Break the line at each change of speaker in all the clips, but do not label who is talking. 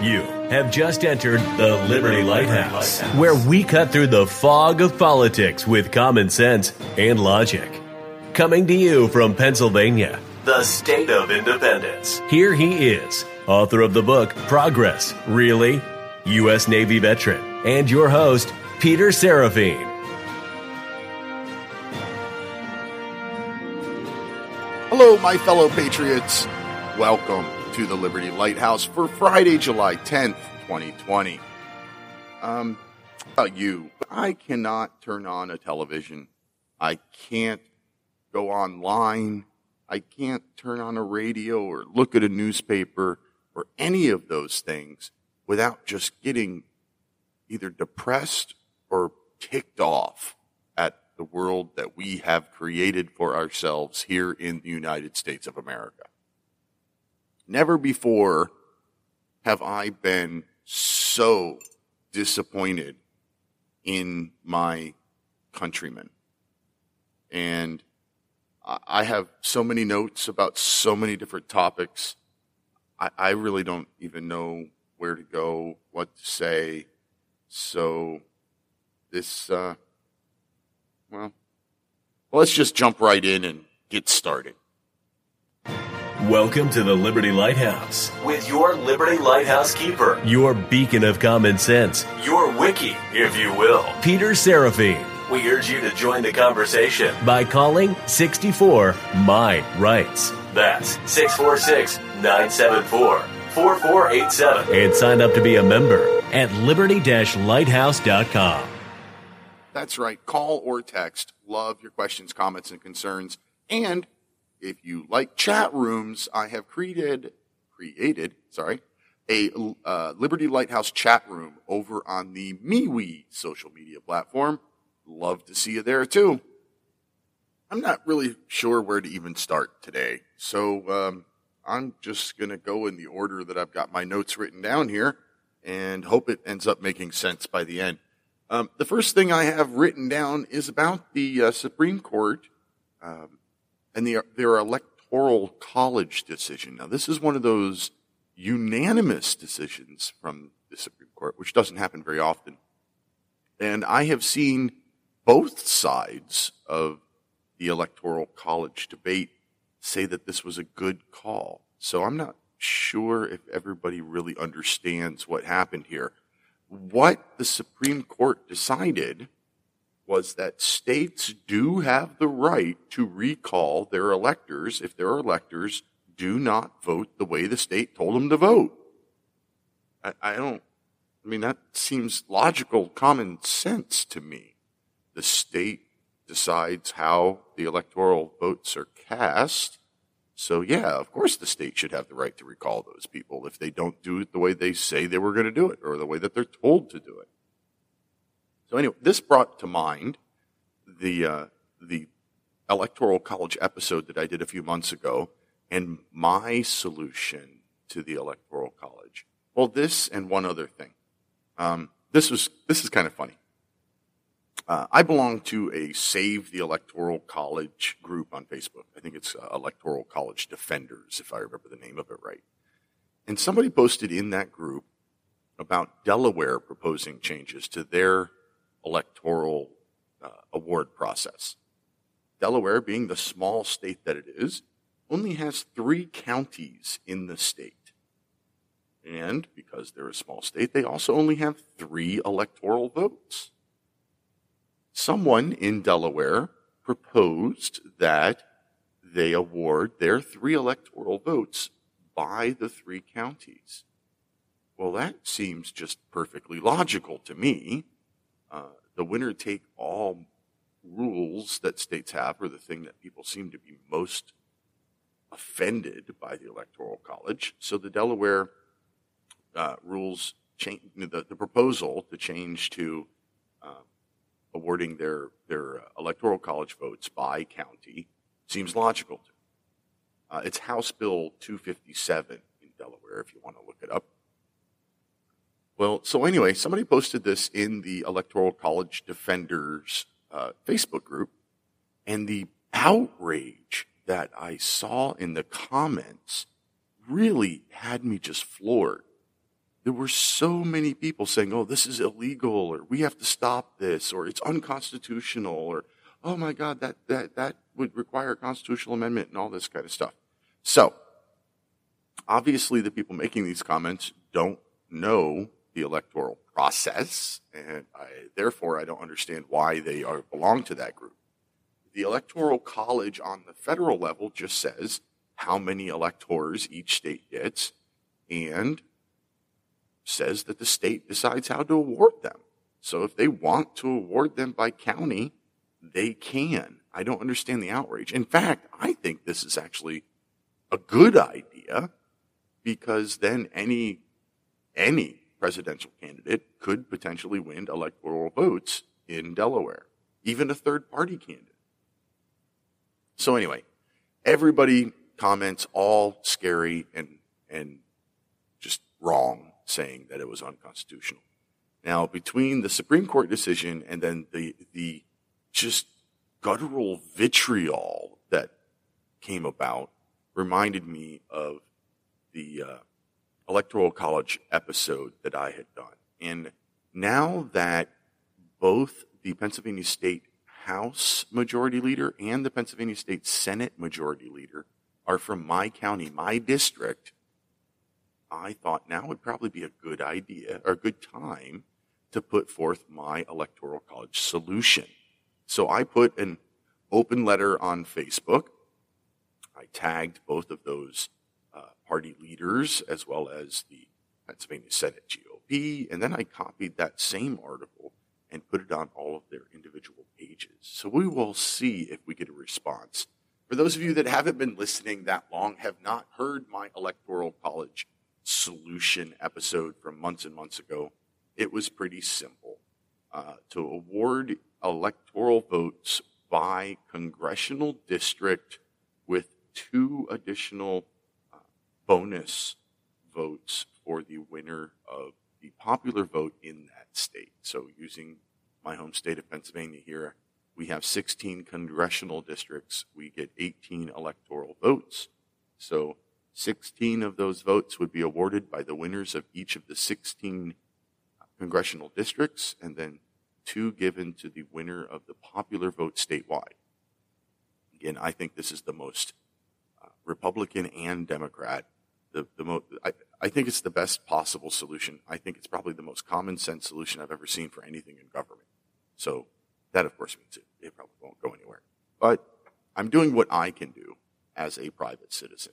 You have just entered the Liberty Lighthouse, where we cut through the fog of politics with common sense and logic. Coming to you from Pennsylvania, the state of independence. Here he is, author of the book Progress, Really? U.S. Navy veteran, and your host, Peter Seraphine.
Hello, my fellow patriots. Welcome to the Liberty Lighthouse for Friday, July 10th, 2020. Um, about you, I cannot turn on a television. I can't go online. I can't turn on a radio or look at a newspaper or any of those things without just getting either depressed or ticked off at the world that we have created for ourselves here in the United States of America. Never before have I been so disappointed in my countrymen. And I have so many notes about so many different topics. I, I really don't even know where to go, what to say. So this, uh, well, let's just jump right in and get started.
Welcome to the Liberty Lighthouse with your Liberty Lighthouse keeper, your beacon of common sense, your wiki, if you will, Peter Seraphine. We urge you to join the conversation by calling 64 My Rights. That's 646 974 4487 and sign up to be a member at liberty lighthouse.com.
That's right. Call or text. Love your questions, comments, and concerns. And if you like chat rooms, I have created, created, sorry, a uh, Liberty Lighthouse chat room over on the MeWe social media platform. Love to see you there too. I'm not really sure where to even start today. So, um, I'm just to go in the order that I've got my notes written down here and hope it ends up making sense by the end. Um, the first thing I have written down is about the uh, Supreme Court um, and the, their electoral college decision. Now, this is one of those unanimous decisions from the Supreme Court, which doesn't happen very often. And I have seen both sides of the electoral college debate say that this was a good call. So I'm not sure if everybody really understands what happened here. What the Supreme Court decided was that states do have the right to recall their electors if their electors do not vote the way the state told them to vote. I, I don't, I mean, that seems logical, common sense to me. The state decides how the electoral votes are cast. So yeah, of course the state should have the right to recall those people if they don't do it the way they say they were going to do it or the way that they're told to do it. So anyway, this brought to mind the uh, the electoral college episode that I did a few months ago, and my solution to the electoral college. Well, this and one other thing. Um, this was this is kind of funny. Uh, I belong to a Save the Electoral College group on Facebook. I think it's uh, Electoral College Defenders, if I remember the name of it right. And somebody posted in that group about Delaware proposing changes to their electoral uh, award process. Delaware, being the small state that it is, only has three counties in the state. And because they're a small state, they also only have three electoral votes someone in Delaware proposed that they award their three electoral votes by the three counties. Well, that seems just perfectly logical to me. Uh, the winner take all rules that states have are the thing that people seem to be most offended by the electoral college. So the Delaware uh, rules change the, the proposal to change to uh, awarding their, their uh, electoral college votes by county seems logical to me. Uh, it's House Bill 257 in Delaware, if you want to look it up. Well, so anyway, somebody posted this in the Electoral College Defenders uh, Facebook group, and the outrage that I saw in the comments really had me just floored. there were so many people saying, oh, this is illegal, or we have to stop this, or it's unconstitutional, or oh my God, that, that, that would require a constitutional amendment and all this kind of stuff. So, obviously, the people making these comments don't know the electoral process, and I, therefore I don't understand why they are, belong to that group. The Electoral College on the federal level just says how many electors each state gets and says that the state decides how to award them. So if they want to award them by county, they can. I don't understand the outrage. In fact, I think this is actually a good idea because then any any presidential candidate could potentially win electoral votes in Delaware, even a third party candidate. So anyway, everybody comments all scary and and just wrong saying that it was unconstitutional. Now, between the Supreme Court decision and then the the just guttural vitriol that came about reminded me of the uh, electoral college episode that I had done. And now that both the Pennsylvania State House Majority Leader and the Pennsylvania State Senate Majority Leader are from my county, my district, I thought now would probably be a good idea or a good time to put forth my electoral college solution. So I put an open letter on Facebook. I tagged both of those party leaders as well as the Pennsylvania Senate GOP, and then I copied that same article and put it on all of their individual pages. So we will see if we get a response. For those of you that haven't been listening that long, have not heard my electoral college solution episode from months and months ago, it was pretty simple. Uh, to award electoral votes by congressional district with two additional bonus votes for the winner of the popular vote in that state. So, using my home state of Pennsylvania here, we have 16 congressional districts. We get 18 electoral votes. So, 16 of those votes would be awarded by the winners of each of the 16 congressional districts, and then two given to the winner of the popular vote statewide. Again, I think this is the most uh, Republican and Democrat. The, the mo- I, I think it's the best possible solution. I think it's probably the most common sense solution I've ever seen for anything in government. So that, of course, means it, it probably won't go anywhere. But I'm doing what I can do as a private citizen.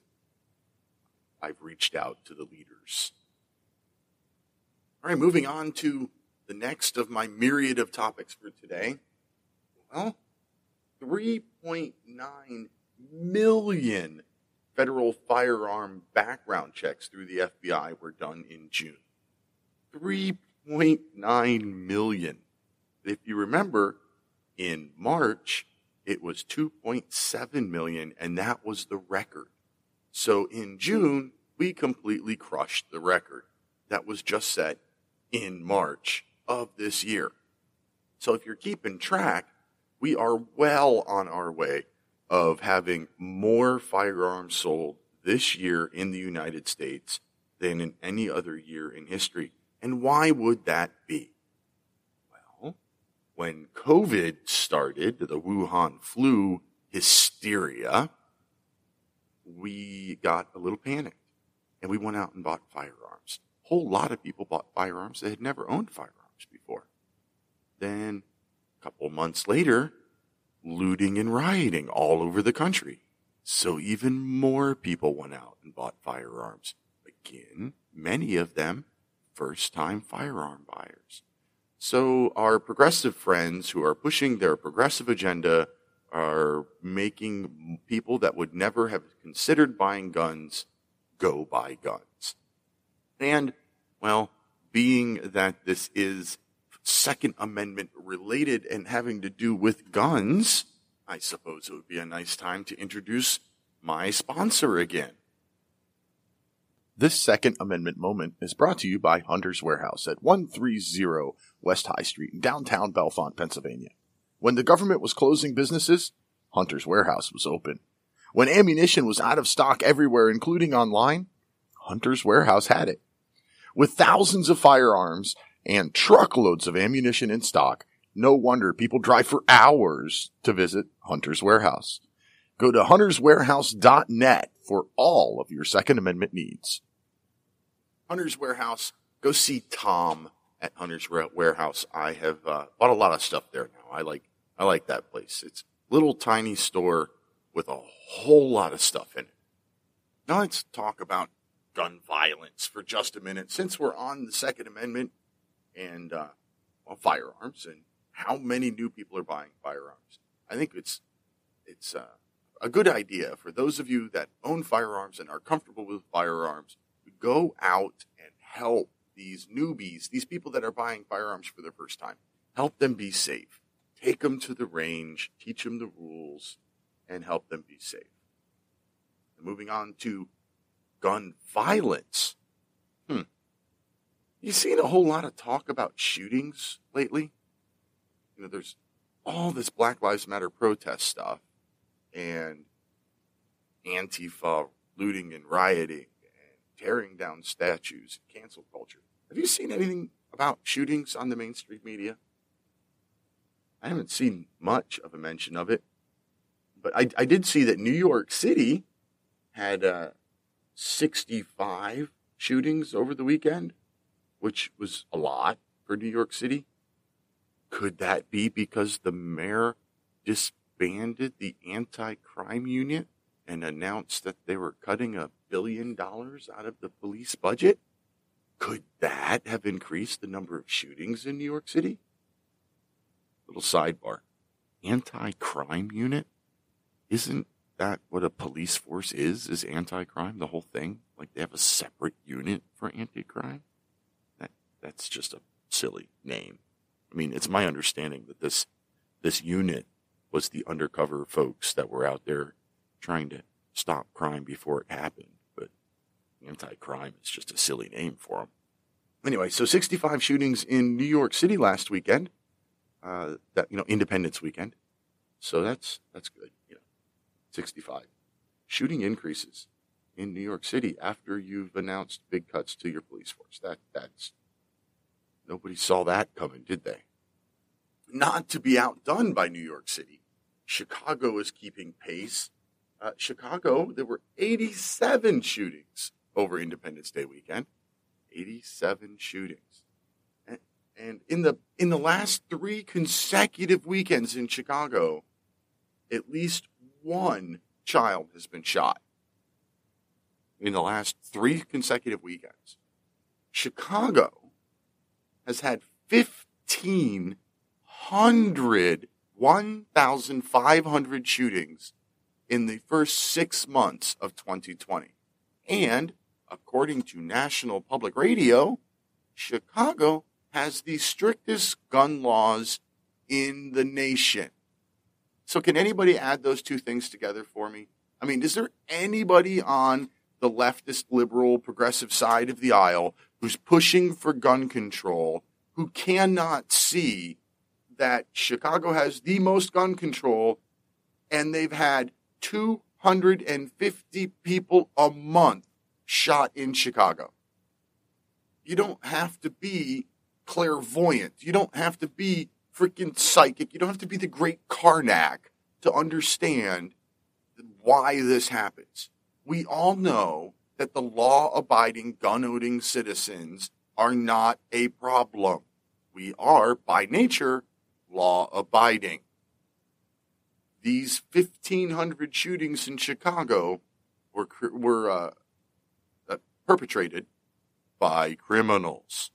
I've reached out to the leaders. All right, moving on to the next of my myriad of topics for today. Well, 3.9 million federal firearm background checks through the FBI were done in June. 3.9 million. If you remember, in March, it was 2.7 million, and that was the record. So in June, we completely crushed the record that was just set in March of this year. So if you're keeping track, we are well on our way of having more firearms sold this year in the United States than in any other year in history. And why would that be? Well, when COVID started, the Wuhan flu hysteria, we got a little panicked and we went out and bought firearms. A whole lot of people bought firearms that had never owned firearms before. Then, a couple months later, looting and rioting all over the country. So even more people went out and bought firearms. Again, many of them first time firearm buyers. So our progressive friends who are pushing their progressive agenda are making people that would never have considered buying guns go buy guns. And, well, being that this is Second Amendment related and having to do with guns, I suppose it would be a nice time to introduce my sponsor again. This Second Amendment moment is brought to you by Hunter's Warehouse at 130 West High Street in downtown Bellefonte, Pennsylvania. When the government was closing businesses, Hunter's Warehouse was open. When ammunition was out of stock everywhere, including online, Hunter's Warehouse had it. With thousands of firearms and truckloads of ammunition in stock, no wonder people drive for hours to visit Hunter's Warehouse. Go to hunterswarehouse.net for all of your Second Amendment needs. Hunter's Warehouse, go see Tom at Hunter's Warehouse. I have uh, bought a lot of stuff there now. I like I like that place. It's a little tiny store with a whole lot of stuff in it. Now let's talk about gun violence for just a minute, since we're on the Second Amendment and uh, well, firearms and how many new people are buying firearms. I think it's it's uh, a good idea for those of you that own firearms and are comfortable with firearms to go out and help these newbies, these people that are buying firearms for the first time. Help them be safe. Take them to the range, teach them the rules, and help them be safe. And moving on to gun violence. Hmm. You seen a whole lot of talk about shootings lately? You know, there's all this Black Lives Matter protest stuff and Antifa looting and rioting and tearing down statues, and cancel culture. Have you seen anything about shootings on the mainstream media? I haven't seen much of a mention of it, but I, I did see that New York City had uh, 65 shootings over the weekend, which was a lot for New York City. Could that be because the mayor disbanded the anti crime unit and announced that they were cutting a billion dollars out of the police budget? Could that have increased the number of shootings in New York City? Little sidebar. Anti crime unit? Isn't that what a police force is? Is anti crime the whole thing? Like they have a separate unit for anti crime? That that's just a silly name. I mean, it's my understanding that this this unit was the undercover folks that were out there trying to stop crime before it happened But anti-crime is just a silly name for them. Anyway, so 65 shootings in New York City last weekend. Uh, that you know, Independence weekend. So that's that's good. You know, 65 shooting increases in New York City after you've announced big cuts to your police force. That that's nobody saw that coming, did they? Not to be outdone by New York City, Chicago is keeping pace. Uh, Chicago, there were 87 shootings over Independence Day weekend. 87 shootings. And, in the in the last 3 consecutive weekends in Chicago, at least one child has been shot. In the last 3 consecutive weekends. Chicago has had 1500 1,500 shootings in the first six months of 2020. And according to National Public Radio, Chicago has the strictest gun laws in the nation. So, can anybody add those two things together for me? I mean, is there anybody on the leftist, liberal, progressive side of the aisle who's pushing for gun control who cannot see that Chicago has the most gun control and they've had 250 people a month shot in Chicago. You don't have to be clairvoyant. You don't have to be freaking psychic. You don't have to be the great Carnac to understand why this happens. We all know that the law abiding, gun owning citizens are not a problem. We are, by nature, law abiding. These 1,500 shootings in Chicago were, were uh, perpetrated by criminals.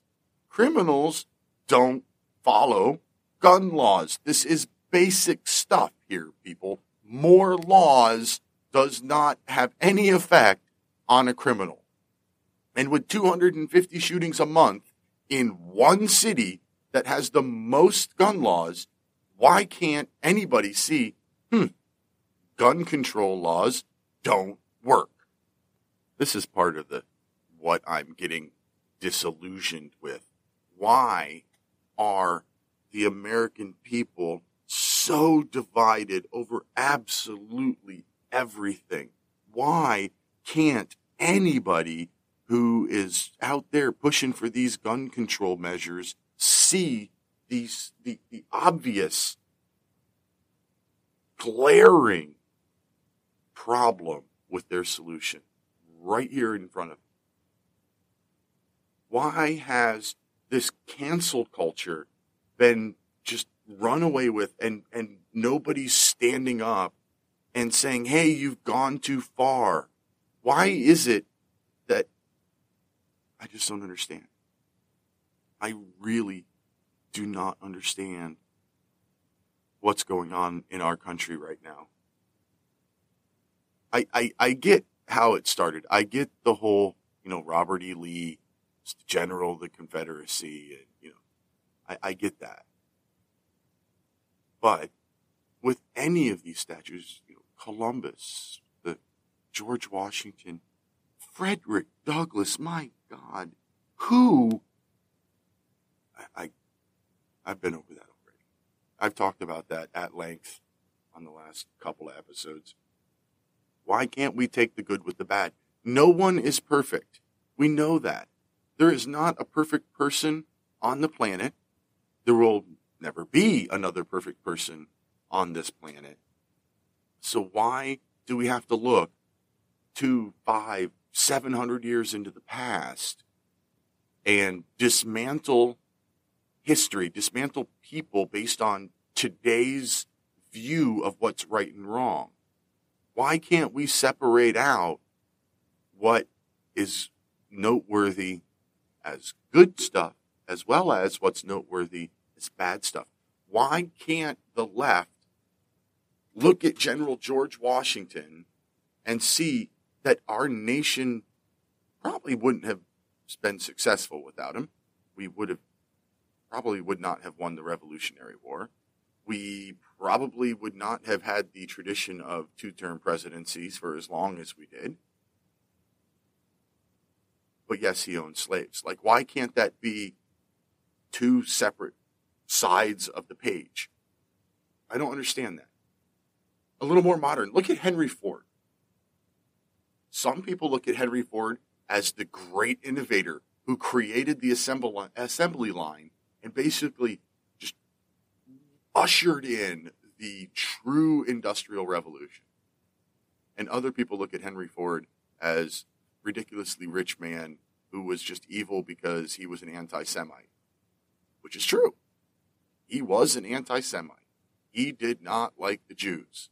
Criminals don't follow gun laws. This is basic stuff here, people. More laws does not have any effect on a criminal. And with 250 shootings a month in one city that has the most gun laws, why can't anybody see, hmm, gun control laws don't work? This is part of the what I'm getting disillusioned with. Why are the American people so divided over absolutely everything? Why can't anybody who is out there pushing for these gun control measures see these the, the obvious glaring problem with their solution right here in front of them. Why has this cancel culture been just run away with and, and nobody's standing up and saying, Hey, you've gone too far. Why is it that I just don't understand? I really do not understand what's going on in our country right now. I, I, I get how it started. I get the whole, you know, Robert E. Lee, general of the Confederacy, and, you know, I, I get that. But with any of these statues, you know, Columbus, George Washington, Frederick Douglass, my God, who I, I I've been over that already. I've talked about that at length on the last couple of episodes. Why can't we take the good with the bad? No one is perfect. We know that. There is not a perfect person on the planet. There will never be another perfect person on this planet. So why do we have to look two, five, seven hundred years into the past and dismantle history, dismantle people based on today's view of what's right and wrong? Why can't we separate out what is noteworthy as good stuff as well as what's noteworthy as bad stuff? Why can't the left look at General George Washington and see that our nation probably wouldn't have been successful without him? We would have probably would not have won the Revolutionary War. We probably would not have had the tradition of two term presidencies for as long as we did. But yes, he owned slaves. Like, why can't that be two separate sides of the page? I don't understand that. A little more modern. Look at Henry Ford. Some people look at Henry Ford as the great innovator who created the assembly line and basically just ushered in the true industrial revolution. And other people look at Henry Ford as ridiculously rich man who was just evil because he was an anti-Semite, which is true. He was an anti-Semite. He did not like the Jews.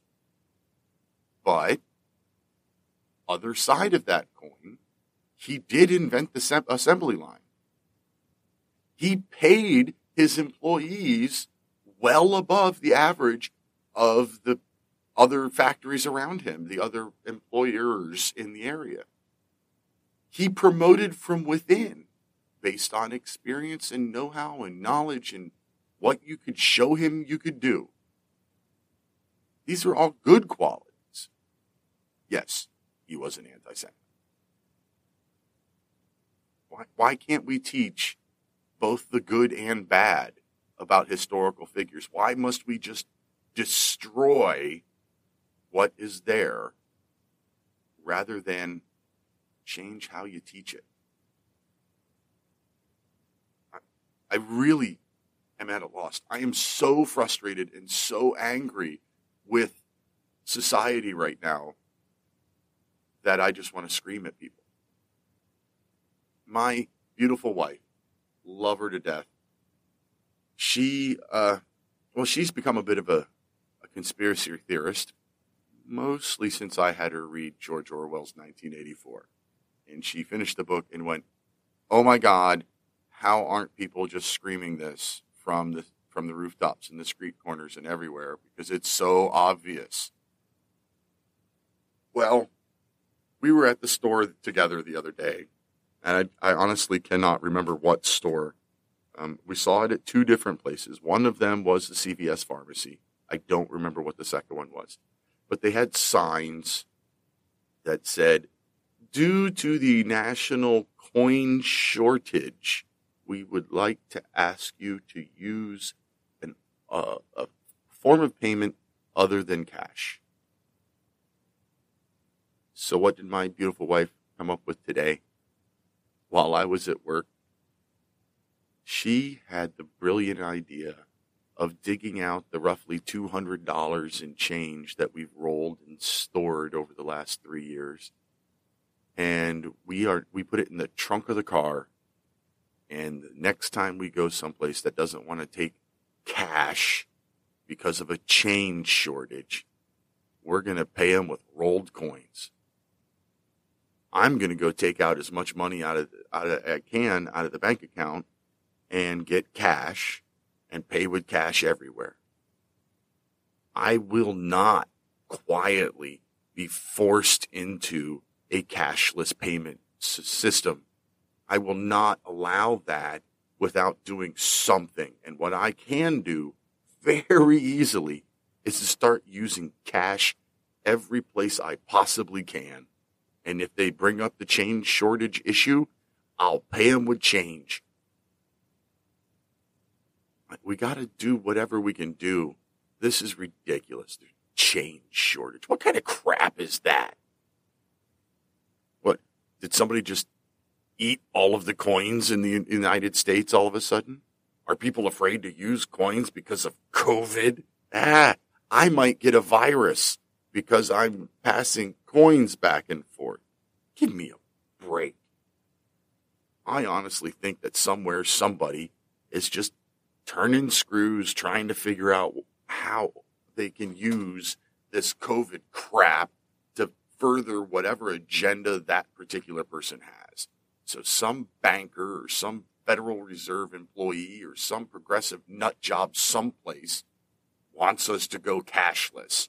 But other side of that coin, he did invent the assembly line he paid his employees well above the average of the other factories around him, the other employers in the area. He promoted from within based on experience and know how and knowledge and what you could show him you could do. These are all good qualities. Yes, he was an anti Semite. Why, why can't we teach both the good and bad about historical figures? Why must we just destroy what is there rather than change how you teach it? I, I really am at a loss. I am so frustrated and so angry with society right now that I just want to scream at people. My beautiful wife love her to death. She, uh, well, she's become a bit of a, a conspiracy theorist, mostly since I had her read George Orwell's 1984. And she finished the book and went, "Oh my God, how aren't people just screaming this from the from the rooftops and the street corners and everywhere because it's so obvious." Well, we were at the store together the other day, and I, I honestly cannot remember what store. Um, we saw it at two different places. One of them was the CVS pharmacy. I don't remember what the second one was, but they had signs that said, "Due to the national coin shortage, we would like to ask you to use an, uh, a form of payment other than cash." So, what did my beautiful wife come up with today? while I was at work, she had the brilliant idea of digging out the roughly $200 in change that we've rolled and stored over the last three years. And we are, we put it in the trunk of the car. And next time we go someplace that doesn't want to take cash because of a change shortage, we're going to pay them with rolled coins. I'm going to go take out as much money out of, out of I can out of the bank account and get cash and pay with cash everywhere. I will not quietly be forced into a cashless payment system. I will not allow that without doing something. And what I can do very easily is to start using cash every place I possibly can. And if they bring up the change shortage issue, I'll pay them with change. We got to do whatever we can do. This is ridiculous. There's change shortage. What kind of crap is that? What? Did somebody just eat all of the coins in the United States all of a sudden? Are people afraid to use coins because of COVID? Ah, I might get a virus because I'm passing coins back and forth. Give me a break. I honestly think that somewhere somebody is just turning screws, trying to figure out how they can use this COVID crap to further whatever agenda that particular person has. So some banker or some Federal Reserve employee or some progressive nut job someplace wants us to go cashless.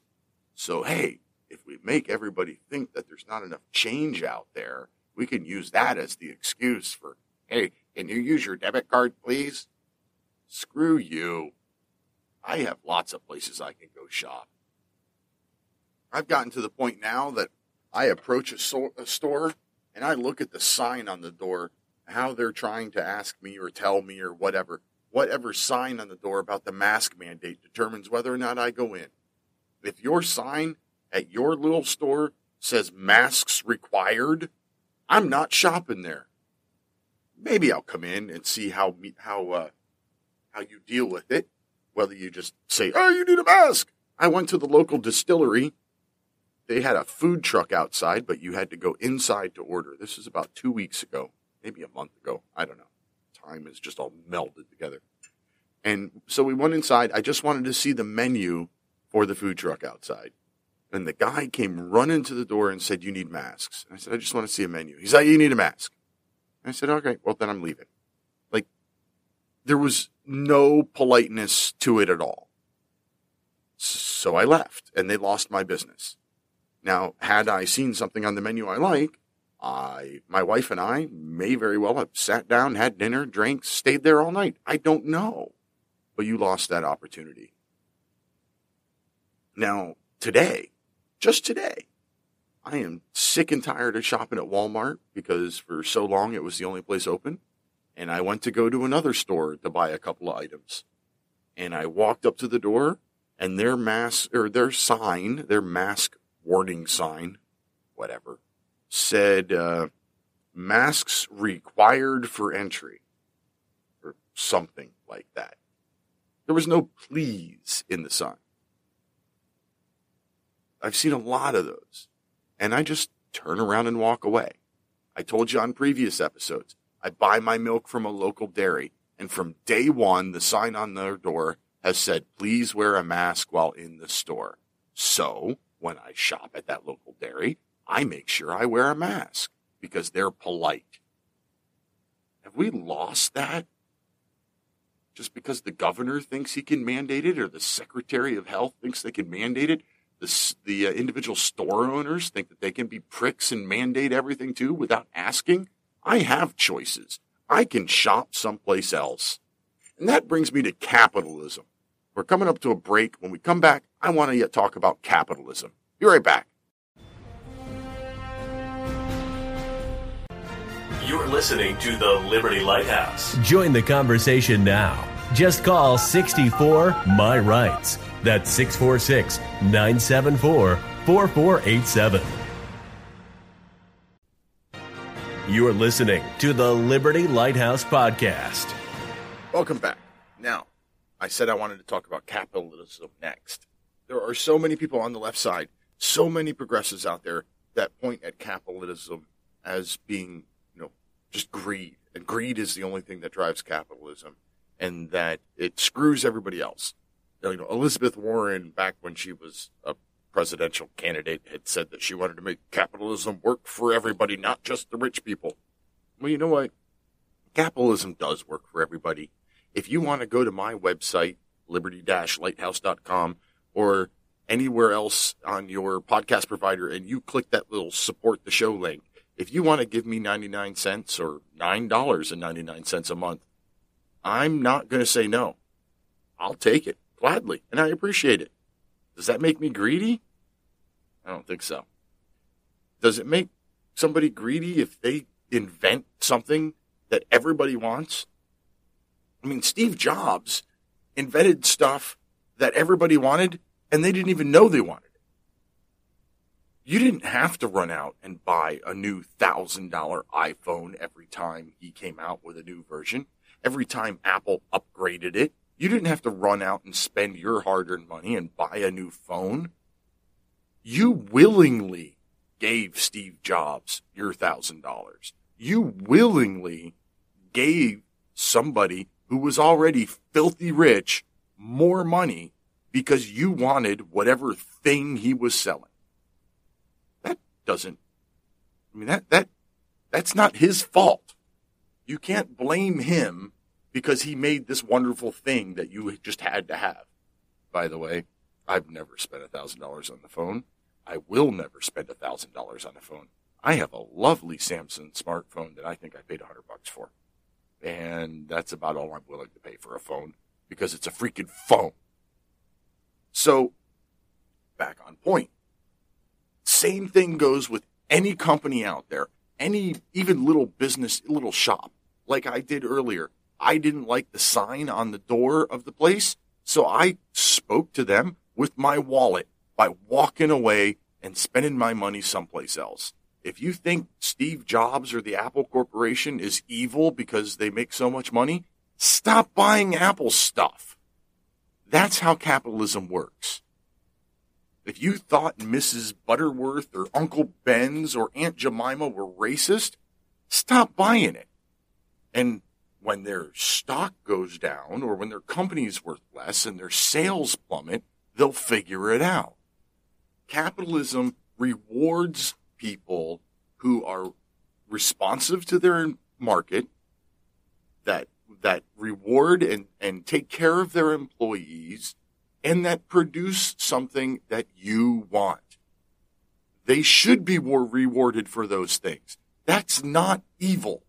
So, hey, if we make everybody think that there's not enough change out there, we can use that as the excuse for, hey, can you use your debit card, please? Screw you. I have lots of places I can go shop. I've gotten to the point now that I approach a, so- a store and I look at the sign on the door, how they're trying to ask me or tell me or whatever. Whatever sign on the door about the mask mandate determines whether or not I go in. If your sign at your little store says masks required, I'm not shopping there. Maybe I'll come in and see how how uh, how you deal with it, whether you just say, oh, you need a mask. I went to the local distillery. They had a food truck outside, but you had to go inside to order. This is about two weeks ago, maybe a month ago. I don't know. Time is just all melded together. And so we went inside. I just wanted to see the menu for the food truck outside. And the guy came running to the door and said, You need masks. And I said, I just want to see a menu. He's like, You need a mask. I said, Okay, well, then I'm leaving. Like, there was no politeness to it at all. So I left and they lost my business. Now, had I seen something on the menu I like, I, my wife and I may very well have sat down, had dinner, drank, stayed there all night. I don't know. But you lost that opportunity. Now, today, just today, I am sick and tired of shopping at Walmart because for so long it was the only place open and I went to go to another store to buy a couple of items. And I walked up to the door and their mask or their sign, their mask warning sign, whatever, said uh, masks required for entry or something like that. There was no please in the sign. I've seen a lot of those and I just turn around and walk away. I told you on previous episodes, I buy my milk from a local dairy, and from day one, the sign on their door has said, please wear a mask while in the store. So when I shop at that local dairy, I make sure I wear a mask because they're polite. Have we lost that? Just because the governor thinks he can mandate it or the secretary of health thinks they can mandate it, the, the uh, individual store owners think that they can be pricks and mandate everything too without asking? I have choices. I can shop someplace else. And that brings me to capitalism. We're coming up to a break. When we come back, I want to talk about capitalism. Be right back.
You're listening to the Liberty Lighthouse. Join the conversation now. Just call 64 My Rights. That's 646 974 4487. You're listening to the Liberty Lighthouse Podcast.
Welcome back. Now, I said I wanted to talk about capitalism next. There are so many people on the left side, so many progressives out there that point at capitalism as being, you know, just greed. And greed is the only thing that drives capitalism and that it screws everybody else. Uh, you know, Elizabeth Warren, back when she was a presidential candidate had said that she wanted to make capitalism work for everybody, not just the rich people. Well, you know what? Capitalism does work for everybody. If you want to go to my website, liberty-lighthouse.com, or anywhere else on your podcast provider, and you click that little support the show link, if you want to give me 99 cents or $9.99 a month, I'm not going to say no. I'll take it gladly, and I appreciate it. Does that make me greedy? I don't think so. Does it make somebody greedy if they invent something that everybody wants? I mean, Steve Jobs invented stuff that everybody wanted and they didn't even know they wanted. it. You didn't have to run out and buy a new $1,000 iPhone every time he came out with a new version. Every time Apple upgraded it, you didn't have to run out and spend your hard earned money and buy a new phone. You willingly gave Steve Jobs your thousand dollars. You willingly gave somebody who was already filthy rich more money because you wanted whatever thing he was selling. That doesn't, I mean, that, that, that's not his fault. You can't blame him because he made this wonderful thing that you just had to have. By the way, I've never spent a thousand dollars on the phone. I will never spend a thousand dollars on the phone. I have a lovely Samsung smartphone that I think I paid a hundred bucks for. And that's about all I'm willing to pay for a phone because it's a freaking phone. So back on point. Same thing goes with any company out there, any even little business, little shop, like I did earlier. I didn't like the sign on the door of the place. So I spoke to them with my wallet by walking away and spending my money someplace else. If you think Steve Jobs or the Apple Corporation is evil because they make so much money, stop buying Apple stuff. That's how capitalism works. If you thought Mrs. Butterworth or Uncle Ben's or Aunt Jemima were racist, stop buying it. And when their stock goes down or when their company is worth less and their sales plummet, they'll figure it out. Capitalism rewards people who are responsive to their market, that that reward and, and take care of their employees, and that produce something that you want. They should be more rewarded for those things. That's not evil.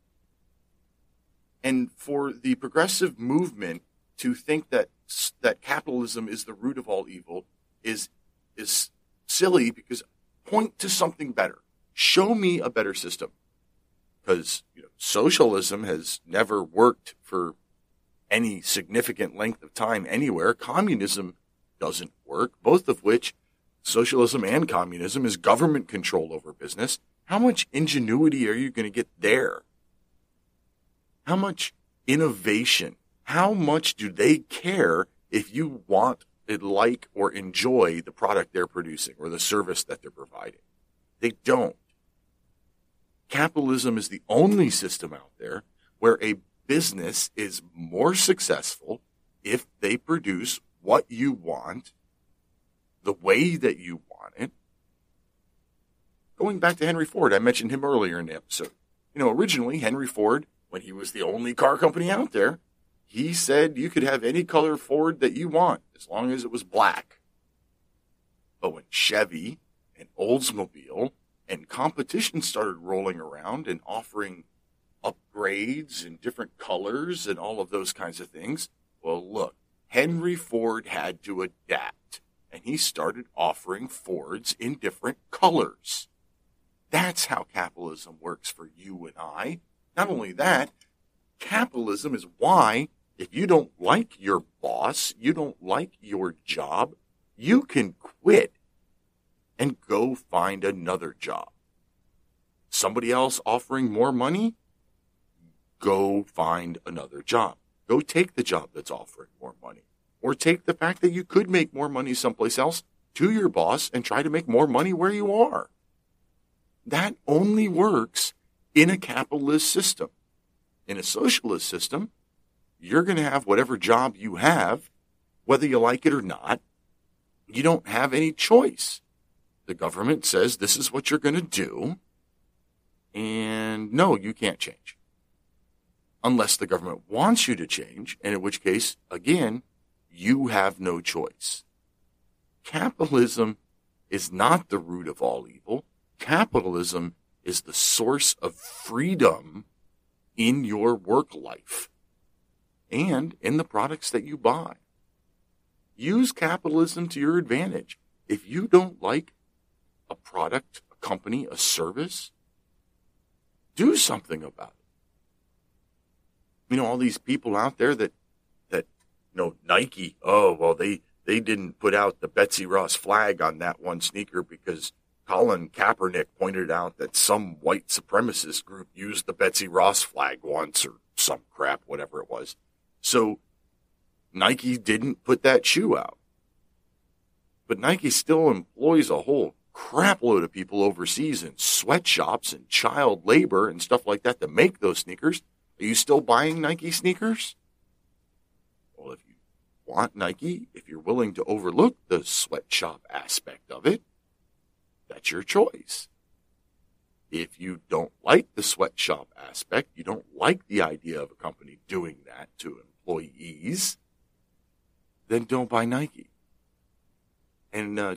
And for the progressive movement to think that that capitalism is the root of all evil is is silly because point to something better. Show me a better system. Because you know, socialism has never worked for any significant length of time anywhere. Communism doesn't work, both of which socialism and communism is government control over business. How much ingenuity are you going to get there? How much innovation? How much do they care if you want, eh, like, or enjoy the product they're producing or the service that they're providing? They don't. Capitalism is the only system out there where a business is more successful if they produce what you want, the way that you want it. Going back to Henry Ford, I mentioned him earlier in the episode. You know, originally Henry Ford when he was the only car company out there, he said you could have any color Ford that you want as long as it was black. But when Chevy and Oldsmobile and competition started rolling around and offering upgrades in different colors and all of those kinds of things, well, look, Henry Ford had to adapt and he started offering Fords in different colors. That's how capitalism works for you and I. Not only that, capitalism is why if you don't like your boss, you don't like your job, you can quit and go find another job. somebody else offering more money, go find another job. Go take the job that's offering more money. Or take the fact that you could make more money someplace else to your boss and try to make more money where you are. That only works in a capitalist system. In a socialist system, you're going to have whatever job you have, whether you like it or not. You don't have any choice. The government says this is what you're going to do. And no, you can't change. Unless the government wants you to change, and in which case, again, you have no choice. Capitalism is not the root of all evil. Capitalism is the source of freedom in your work life and in the products that you buy. Use capitalism to your advantage. If you don't like a product, a company, a service, do something about it. You know, all these people out there that, that, you know, Nike, oh, well, they, they didn't put out the Betsy Ross flag on that one sneaker because Colin Kaepernick pointed out that some white supremacist group used the Betsy Ross flag once or some crap, whatever it was. So Nike didn't put that shoe out. But Nike still employs a whole crapload of people overseas in sweatshops and child labor and stuff like that to make those sneakers. Are you still buying Nike sneakers? Well, if you want Nike, if you're willing to overlook the sweatshop aspect of it, that's your choice. If you don't like the sweatshop aspect, you don't like the idea of a company doing that to employees, then don't buy Nike. And uh,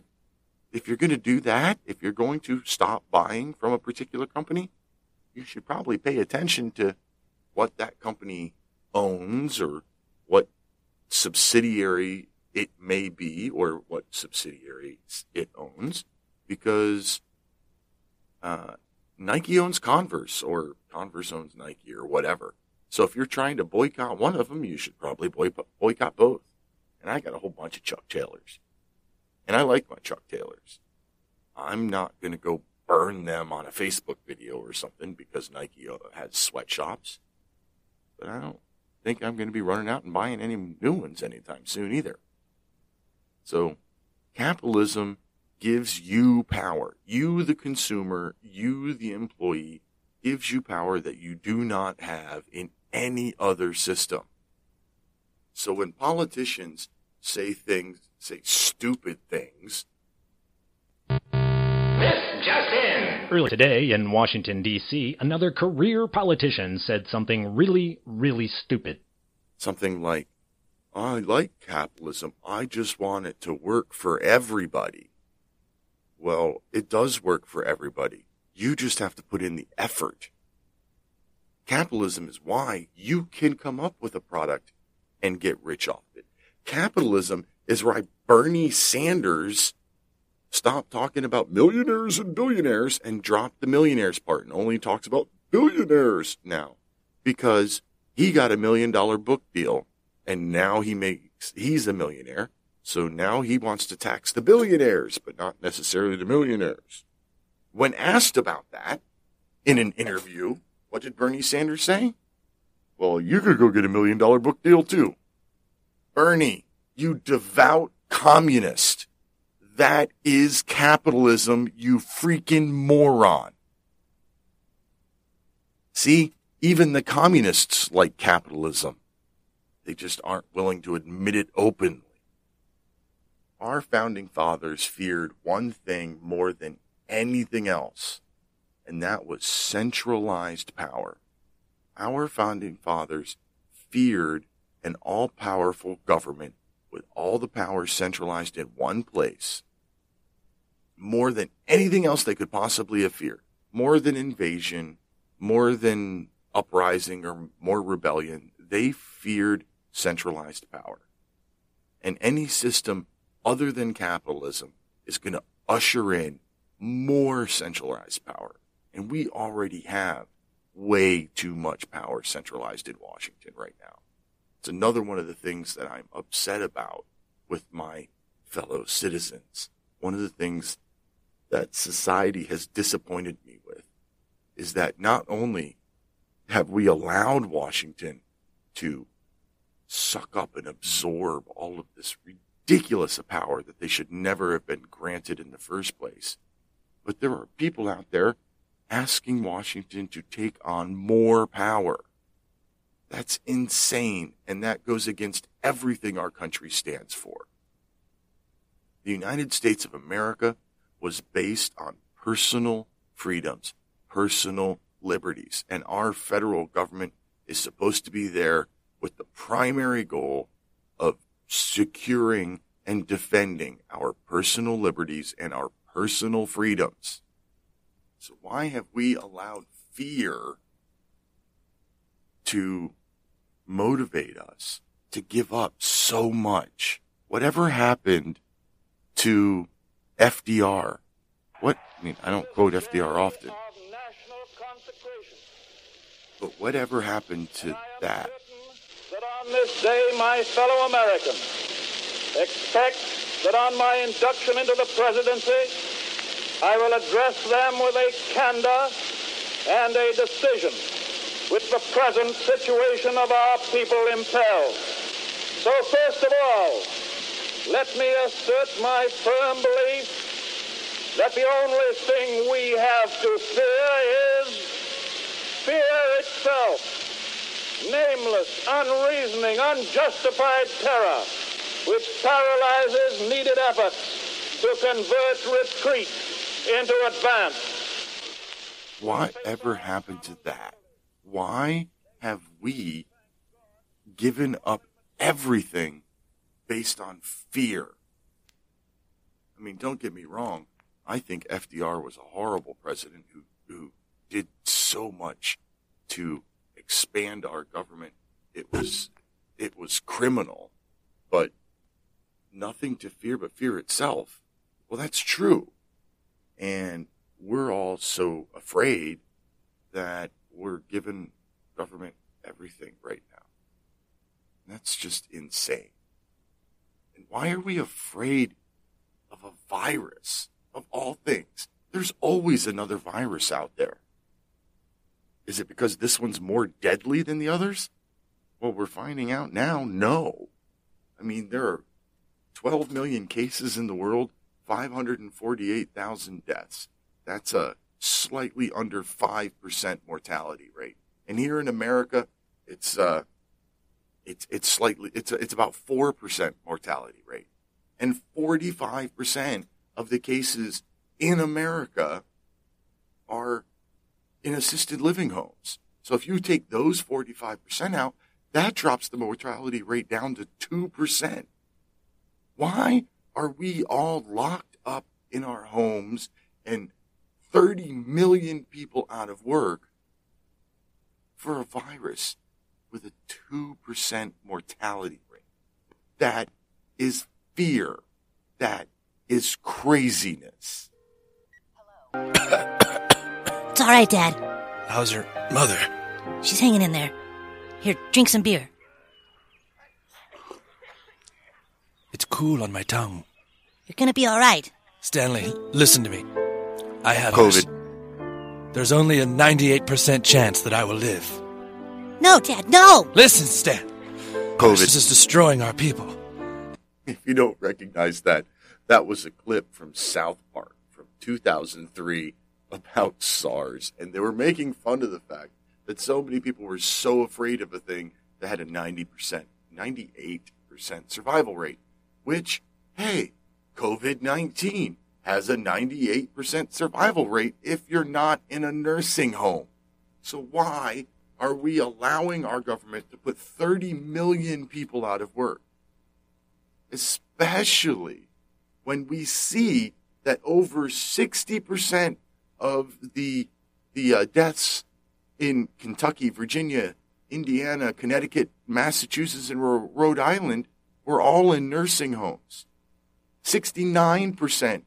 if you're going to do that, if you're going to stop buying from a particular company, you should probably pay attention to what that company owns or what subsidiary it may be or what subsidiaries it owns because uh, Nike owns Converse or Converse owns Nike or whatever. So if you're trying to boycott one of them, you should probably boycott both. And I got a whole bunch of Chuck Taylors. And I like my Chuck Taylors. I'm not going to go burn them on a Facebook video or something because Nike uh, has sweatshops. But I don't think I'm going to be running out and buying any new ones anytime soon either. So capitalism gives you power. You, the consumer, you, the employee, gives you power that you do not have in any other system. So when politicians say things say stupid things.
This just
today in Washington, D.C., another career politician said something really, really stupid.
Something like, I like capitalism. I just want it to work for everybody. Well, it does work for everybody. You just have to put in the effort. Capitalism is why you can come up with a product and get rich off it. Capitalism is why Bernie Sanders stopped talking about millionaires and billionaires and dropped the millionaires part and only talks about billionaires now because he got a million dollar book deal and now he makes, he's a millionaire. So now he wants to tax the billionaires, but not necessarily the millionaires. When asked about that in an interview, what did Bernie Sanders say? Well, you could go get a million dollar book deal too. Bernie, you devout communist. That is capitalism, you freaking moron. See, even the communists like capitalism. They just aren't willing to admit it openly. Our founding fathers feared one thing more than anything else, and that was centralized power. Our founding fathers feared an all powerful government with all the power centralized in one place, more than anything else they could possibly have feared, more than invasion, more than uprising or more rebellion, they feared centralized power. And any system other than capitalism is going to usher in more centralized power. And we already have way too much power centralized in Washington right now. It's another one of the things that I'm upset about with my fellow citizens. One of the things that society has disappointed me with is that not only have we allowed Washington to suck up and absorb all of this ridiculous power that they should never have been granted in the first place, but there are people out there asking Washington to take on more power. That's insane, and that goes against everything our country stands for. The United States of America was based on personal freedoms, personal liberties, and our federal government is supposed to be there with the primary goal of securing and defending our personal liberties and our personal freedoms. So why have we allowed fear to motivate us to give up so much? Whatever happened to FDR? What, I mean, I don't quote FDR often. But whatever happened to that?
On this day, my fellow Americans expect that on my induction into the presidency, I will address them with a candor and a decision which the present situation of our people impels. So first of all, let me assert my firm belief that the only thing we have to fear is fear itself. Nameless, unreasoning, unjustified terror which paralyzes needed efforts to convert retreat into advance.
Whatever happened to that? Why have we given up everything based on fear? I mean, don't get me wrong. I think FDR was a horrible president who, who did so much to expand our government. It was, it was criminal, but nothing to fear but fear itself. Well, that's true. And we're all so afraid that we're giving government everything right now. That's just insane. And why are we afraid of a virus of all things? There's always another virus out there. Is it because this one's more deadly than the others? Well, we're finding out now, no. I mean, there are 12 million cases in the world, 548,000 deaths. That's a slightly under 5% mortality rate. And here in America, it's, uh, it's, it's slightly, it's, it's about 4% mortality rate. And 45% of the cases in America are in assisted living homes. So if you take those 45% out, that drops the mortality rate down to 2%. Why are we all locked up in our homes and 30 million people out of work for a virus with a 2% mortality rate? That is fear. That is craziness.
it's all right, Dad.
How's your mother?
She's hanging in there. Here, drink some beer.
It's cool on my tongue.
You're gonna be all right.
Stanley, listen to me. I have
COVID.
This. There's only a 98% chance that I will live.
No, Dad, no!
Listen, Stan.
COVID.
This is destroying our people.
If you don't recognize that, that was a clip from South Park from 2003 about SARS. And they were making fun of the fact that so many people were so afraid of a thing that had a 90%, 98% survival rate which, hey, COVID 19 has a 98% survival rate if you're not in a nursing home. So why are we allowing our government to put 30 million people out of work? Especially when we see that over 60% of the, the uh, deaths in Kentucky, Virginia, Indiana, Connecticut, Massachusetts, and Rhode Island were all in nursing homes. 69%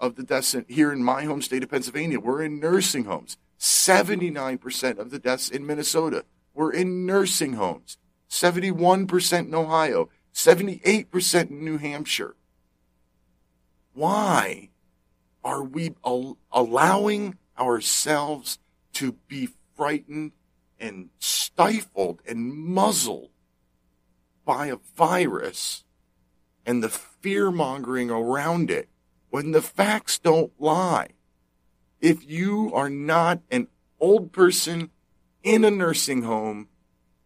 of the deaths here in my home state of Pennsylvania were in nursing homes. 79% of the deaths in Minnesota were in nursing homes. 71% in Ohio. 78% in New Hampshire. Why are we al- allowing ourselves to be frightened and stifled and muzzled by a virus and the fear mongering around it when the facts don't lie. If you are not an old person in a nursing home,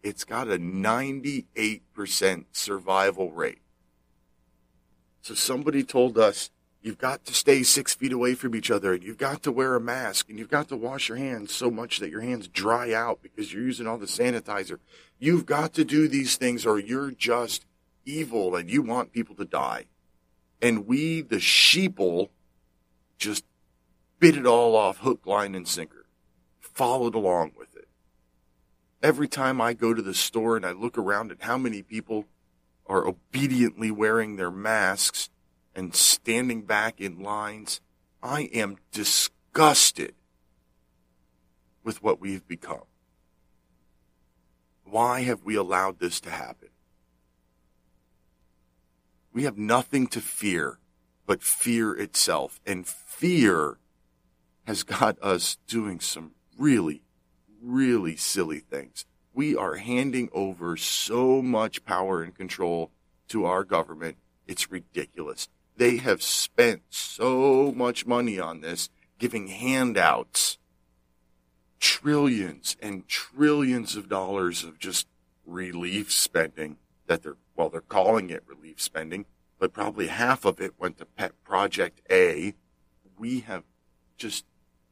it's got a 98% survival rate. So somebody told us you've got to stay six feet away from each other and you've got to wear a mask and you've got to wash your hands so much that your hands dry out because you're using all the sanitizer. You've got to do these things or you're just evil and you want people to die. And we, the sheeple, just bit it all off hook, line, and sinker, followed along with it. Every time I go to the store and I look around at how many people are obediently wearing their masks and standing back in lines, I am disgusted with what we've become. Why have we allowed this to happen? We have nothing to fear but fear itself. And fear has got us doing some really, really silly things. We are handing over so much power and control to our government. It's ridiculous. They have spent so much money on this, giving handouts, trillions and trillions of dollars of just relief spending that they're well, they're calling it relief spending, but probably half of it went to Pet Project A. We have just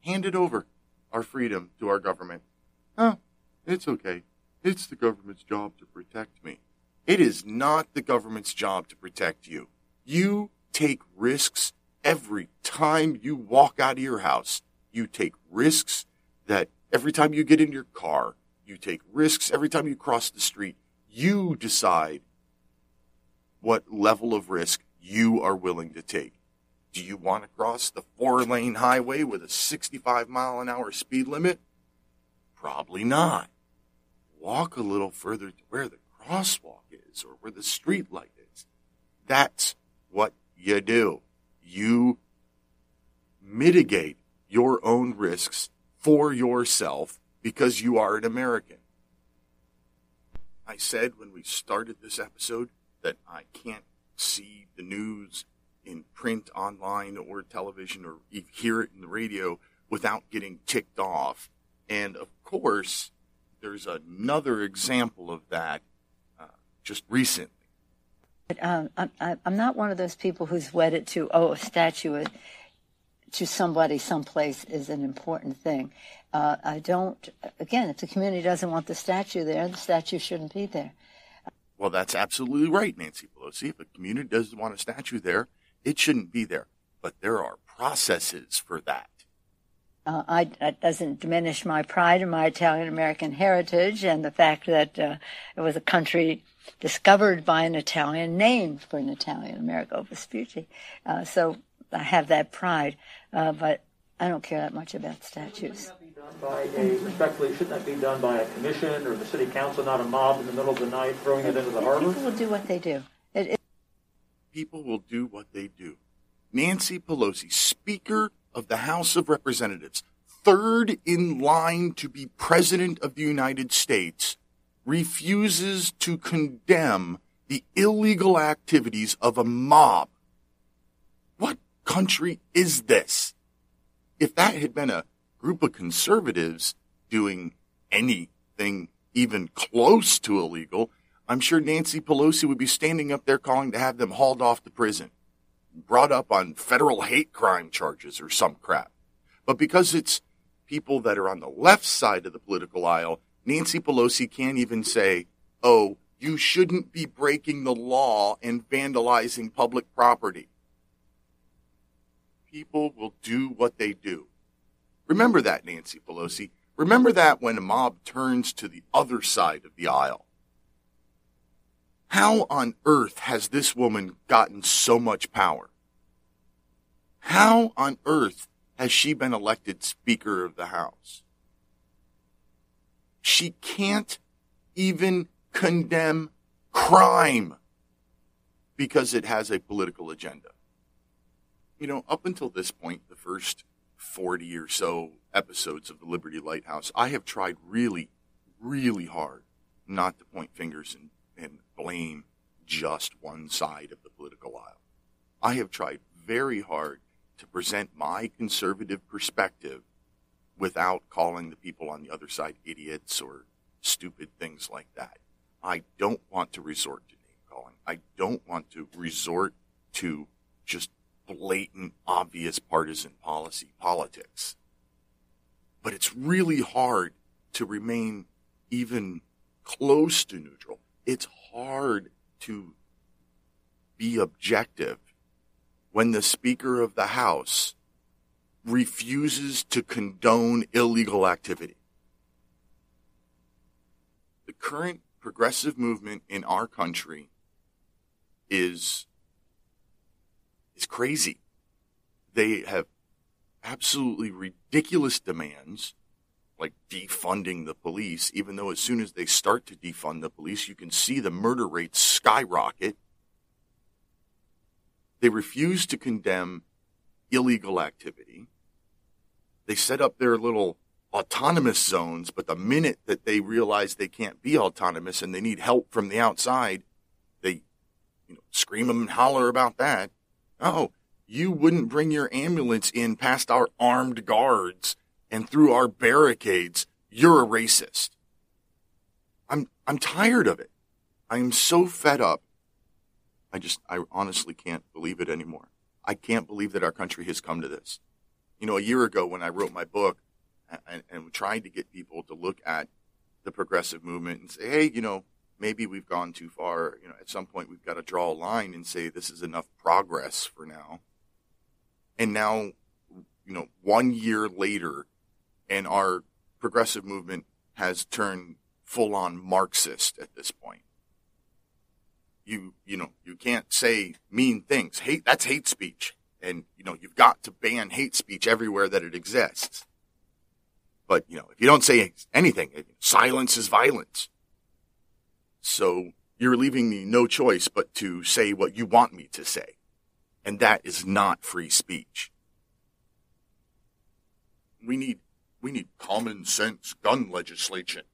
handed over our freedom to our government. Oh, it's okay. It's the government's job to protect me. It is not the government's job to protect you. You take risks every time you walk out of your house. You take risks that every time you get in your car, you take risks every time you cross the street. You decide what level of risk you are willing to take. Do you want to cross the four lane highway with a 65 mile an hour speed limit? Probably not. Walk a little further to where the crosswalk is or where the street light is. That's what you do. You mitigate your own risks for yourself because you are an American. I said when we started this episode that I can't see the news in print, online, or television, or hear it in the radio without getting ticked off. And of course, there's another example of that uh, just recently.
But, um, I, am not one of those people who's wedded to, oh, a statue to somebody someplace is an important thing. Uh, I don't, again, if the community doesn't want the statue there, the statue shouldn't be there.
Well, that's absolutely right, Nancy Pelosi. If a community doesn't want a statue there, it shouldn't be there. But there are processes for that.
Uh, I, that doesn't diminish my pride in my Italian American heritage and the fact that uh, it was a country discovered by an Italian, named for an Italian, Amerigo Vespucci. Uh, so I have that pride, uh, but I don't care that much about statues
by a, respectfully, shouldn't that be done by a commission or the city council, not a mob in the middle of the night throwing it into the harbor?
People will do what they do. It, it...
People will do what they do. Nancy Pelosi, Speaker of the House of Representatives, third in line to be President of the United States, refuses to condemn the illegal activities of a mob. What country is this? If that had been a group of conservatives doing anything even close to illegal, I'm sure Nancy Pelosi would be standing up there calling to have them hauled off to prison, brought up on federal hate crime charges or some crap. But because it's people that are on the left side of the political aisle, Nancy Pelosi can't even say, oh, you shouldn't be breaking the law and vandalizing public property. People will do what they do. Remember that, Nancy Pelosi. Remember that when a mob turns to the other side of the aisle. How on earth has this woman gotten so much power? How on earth has she been elected Speaker of the House? She can't even condemn crime because it has a political agenda. You know, up until this point, the first 40 or so episodes of the Liberty Lighthouse, I have tried really, really hard not to point fingers and, and blame just one side of the political aisle. I have tried very hard to present my conservative perspective without calling the people on the other side idiots or stupid things like that. I don't want to resort to name calling. I don't want to resort to just blatant, obvious partisan policy politics. But it's really hard to remain even close to neutral. It's hard to be objective when the Speaker of the House refuses to condone illegal activity. The current progressive movement in our country is is crazy. They have absolutely ridiculous demands like defunding the police, even though as soon as they start to defund the police, you can see the murder rates skyrocket. They refuse to condemn illegal activity. They set up their little autonomous zones, but the minute that they realize they can't be autonomous and they need help from the outside, they you know, scream and holler about that. Oh, you wouldn't bring your ambulance in past our armed guards and through our barricades. You're a racist. I'm, I'm tired of it. I am so fed up. I just, I honestly can't believe it anymore. I can't believe that our country has come to this. You know, a year ago when I wrote my book and, and tried to get people to look at the progressive movement and say, hey, you know, maybe we've gone too far. You know, at some point we've got to draw a line and say this is enough progress for now. And now, you know, one year later, and our progressive movement has turned full on Marxist at this point. You, you know, you can't say mean things. Hate, that's hate speech. And, you know, you've got to ban hate speech everywhere that it exists. But, you know, if you don't say anything, silence is violence. So you're leaving me no choice but to say what you want me to say. And that is not free speech. We need, we need common sense gun legislation.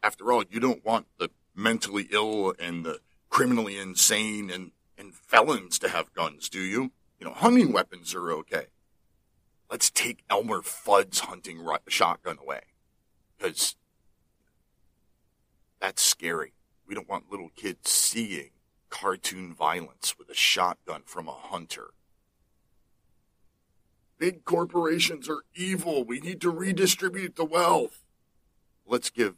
After all, you don't want the mentally ill and the criminally insane and, and felons to have guns, do you? You know, hunting weapons are okay. Let's take Elmer Fudd's hunting shotgun away. Because that's scary. We don't want little kids seeing cartoon violence with a shotgun from a hunter. Big corporations are evil. We need to redistribute the wealth. Let's give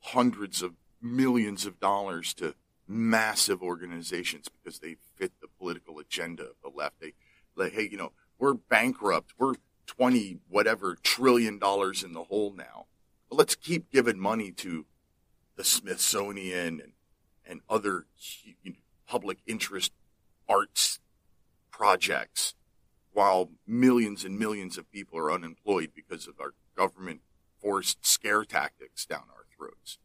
hundreds of millions of dollars to massive organizations because they fit the political agenda of the left. They, like, hey, you know, we're bankrupt. We're 20 whatever trillion dollars in the hole now. But let's keep giving money to the Smithsonian and, and other you know, public interest arts projects while millions and millions of people are unemployed because of our government forced scare tactics down our throats.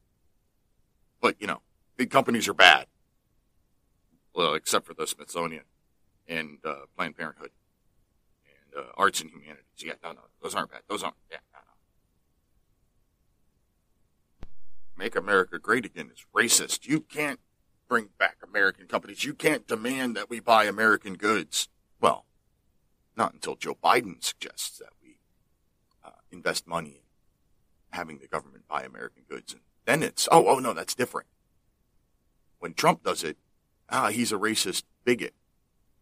But, you know, big companies are bad. Well, except for the Smithsonian and uh, Planned Parenthood and uh, arts and humanities. Yeah, no, no, those aren't bad. Those aren't. Yeah, no, no. Make America Great Again is racist. You can't bring back American companies. You can't demand that we buy American goods. Well, not until Joe Biden suggests that we uh, invest money in having the government buy American goods, and then it's oh oh no, that's different. When Trump does it, ah, he's a racist bigot.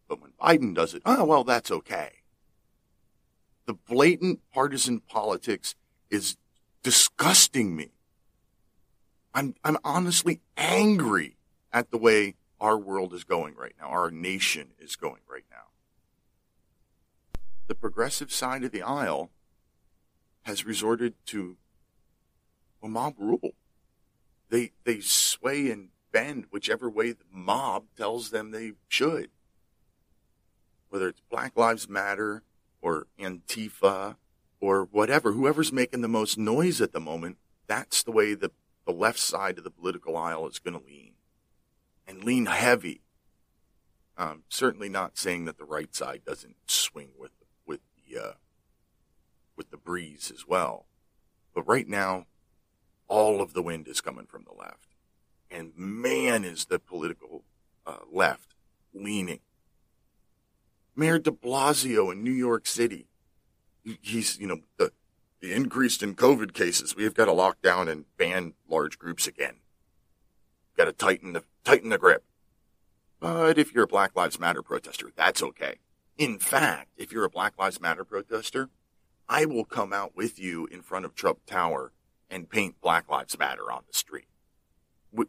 But when Biden does it, oh well, that's okay. The blatant partisan politics is disgusting me. I'm, I'm honestly angry at the way our world is going right now, our nation is going right now. The progressive side of the aisle has resorted to mob rule. They, they sway and bend whichever way the mob tells them they should. Whether it's Black Lives Matter or Antifa or whatever, whoever's making the most noise at the moment, that's the way the, the left side of the political aisle is going to lean. And lean heavy. Um, certainly not saying that the right side doesn't swing with with the uh, with the breeze as well. But right now, all of the wind is coming from the left. And man, is the political uh, left leaning. Mayor de Blasio in New York City, he's, you know, the, the increase in COVID cases. We've got to lock down and ban large groups again. Got to tighten the, tighten the grip. But if you're a Black Lives Matter protester, that's okay. In fact, if you're a Black Lives Matter protester, I will come out with you in front of Trump Tower and paint Black Lives Matter on the street,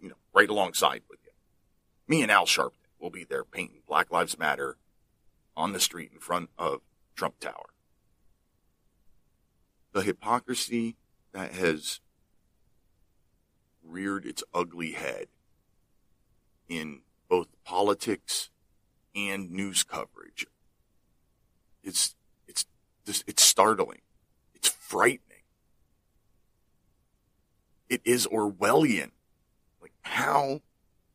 you know, right alongside with you. Me and Al Sharpton will be there painting Black Lives Matter on the street in front of Trump Tower. The hypocrisy that has reared its ugly head in both politics and news coverage. It's it's it's startling. It's frightening. It is Orwellian. How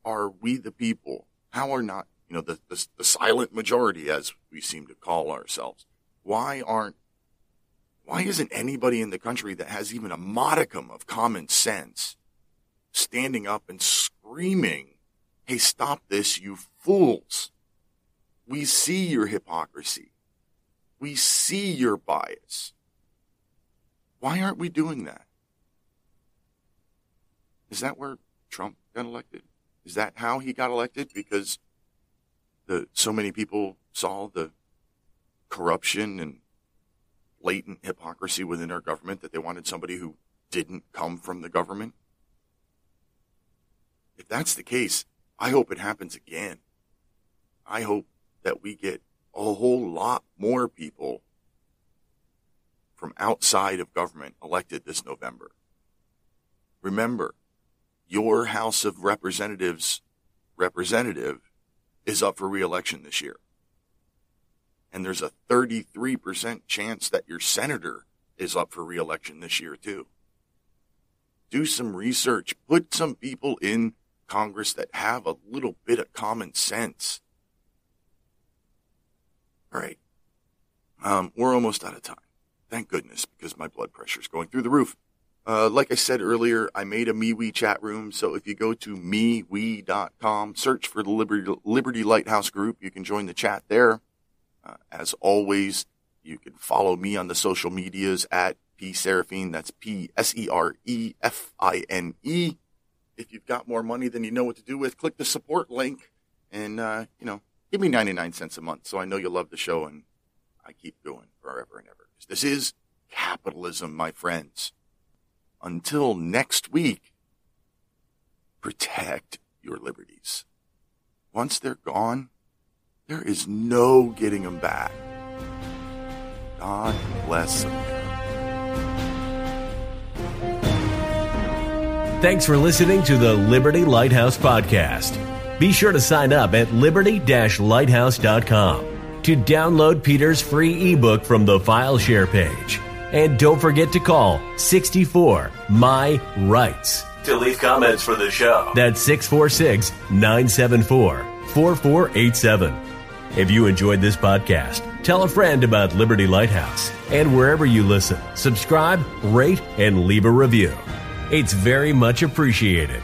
are we the people? How are not you know the, the the silent majority as we seem to call ourselves? Why aren't why isn't anybody in the country that has even a modicum of common sense standing up and screaming Hey, stop this, you fools. We see your hypocrisy. We see your bias. Why aren't we doing that? Is that where Trump got elected? Is that how he got elected? Because the so many people saw the corruption and latent hypocrisy within our government that they wanted somebody who didn't come from the government? If that's the case, I hope it happens again. I hope that we get a whole lot more people from outside of government elected this November. Remember, your House of Representatives representative is up for reelection this year. And there's a 33% chance that your senator is up for reelection this year too. Do some research, put some people in Congress that have a little bit of common sense. All right. Um, we're almost out of time. Thank goodness, because my blood pressure is going through the roof. Uh, like I said earlier, I made a MeWe chat room. So if you go to MeWe.com, search for the Liberty, Liberty Lighthouse group, you can join the chat there. Uh, as always, you can follow me on the social medias at P Serefine. That's P S E R E F I N E if you've got more money than you know what to do with, click the support link and, uh, you know, give me 99 cents a month so I know you love the show and I keep going forever and ever. This is capitalism, my friends. Until next week, protect your liberties. Once they're gone, there is no getting them back. God bless America.
Thanks for listening to the Liberty Lighthouse Podcast. Be sure to sign up at liberty lighthouse.com to download Peter's free ebook from the file share page. And don't forget to call 64 My Rights to leave comments for the show. That's 646 974 4487. If you enjoyed this podcast, tell a friend about Liberty Lighthouse. And wherever you listen, subscribe, rate, and leave a review. It's very much appreciated.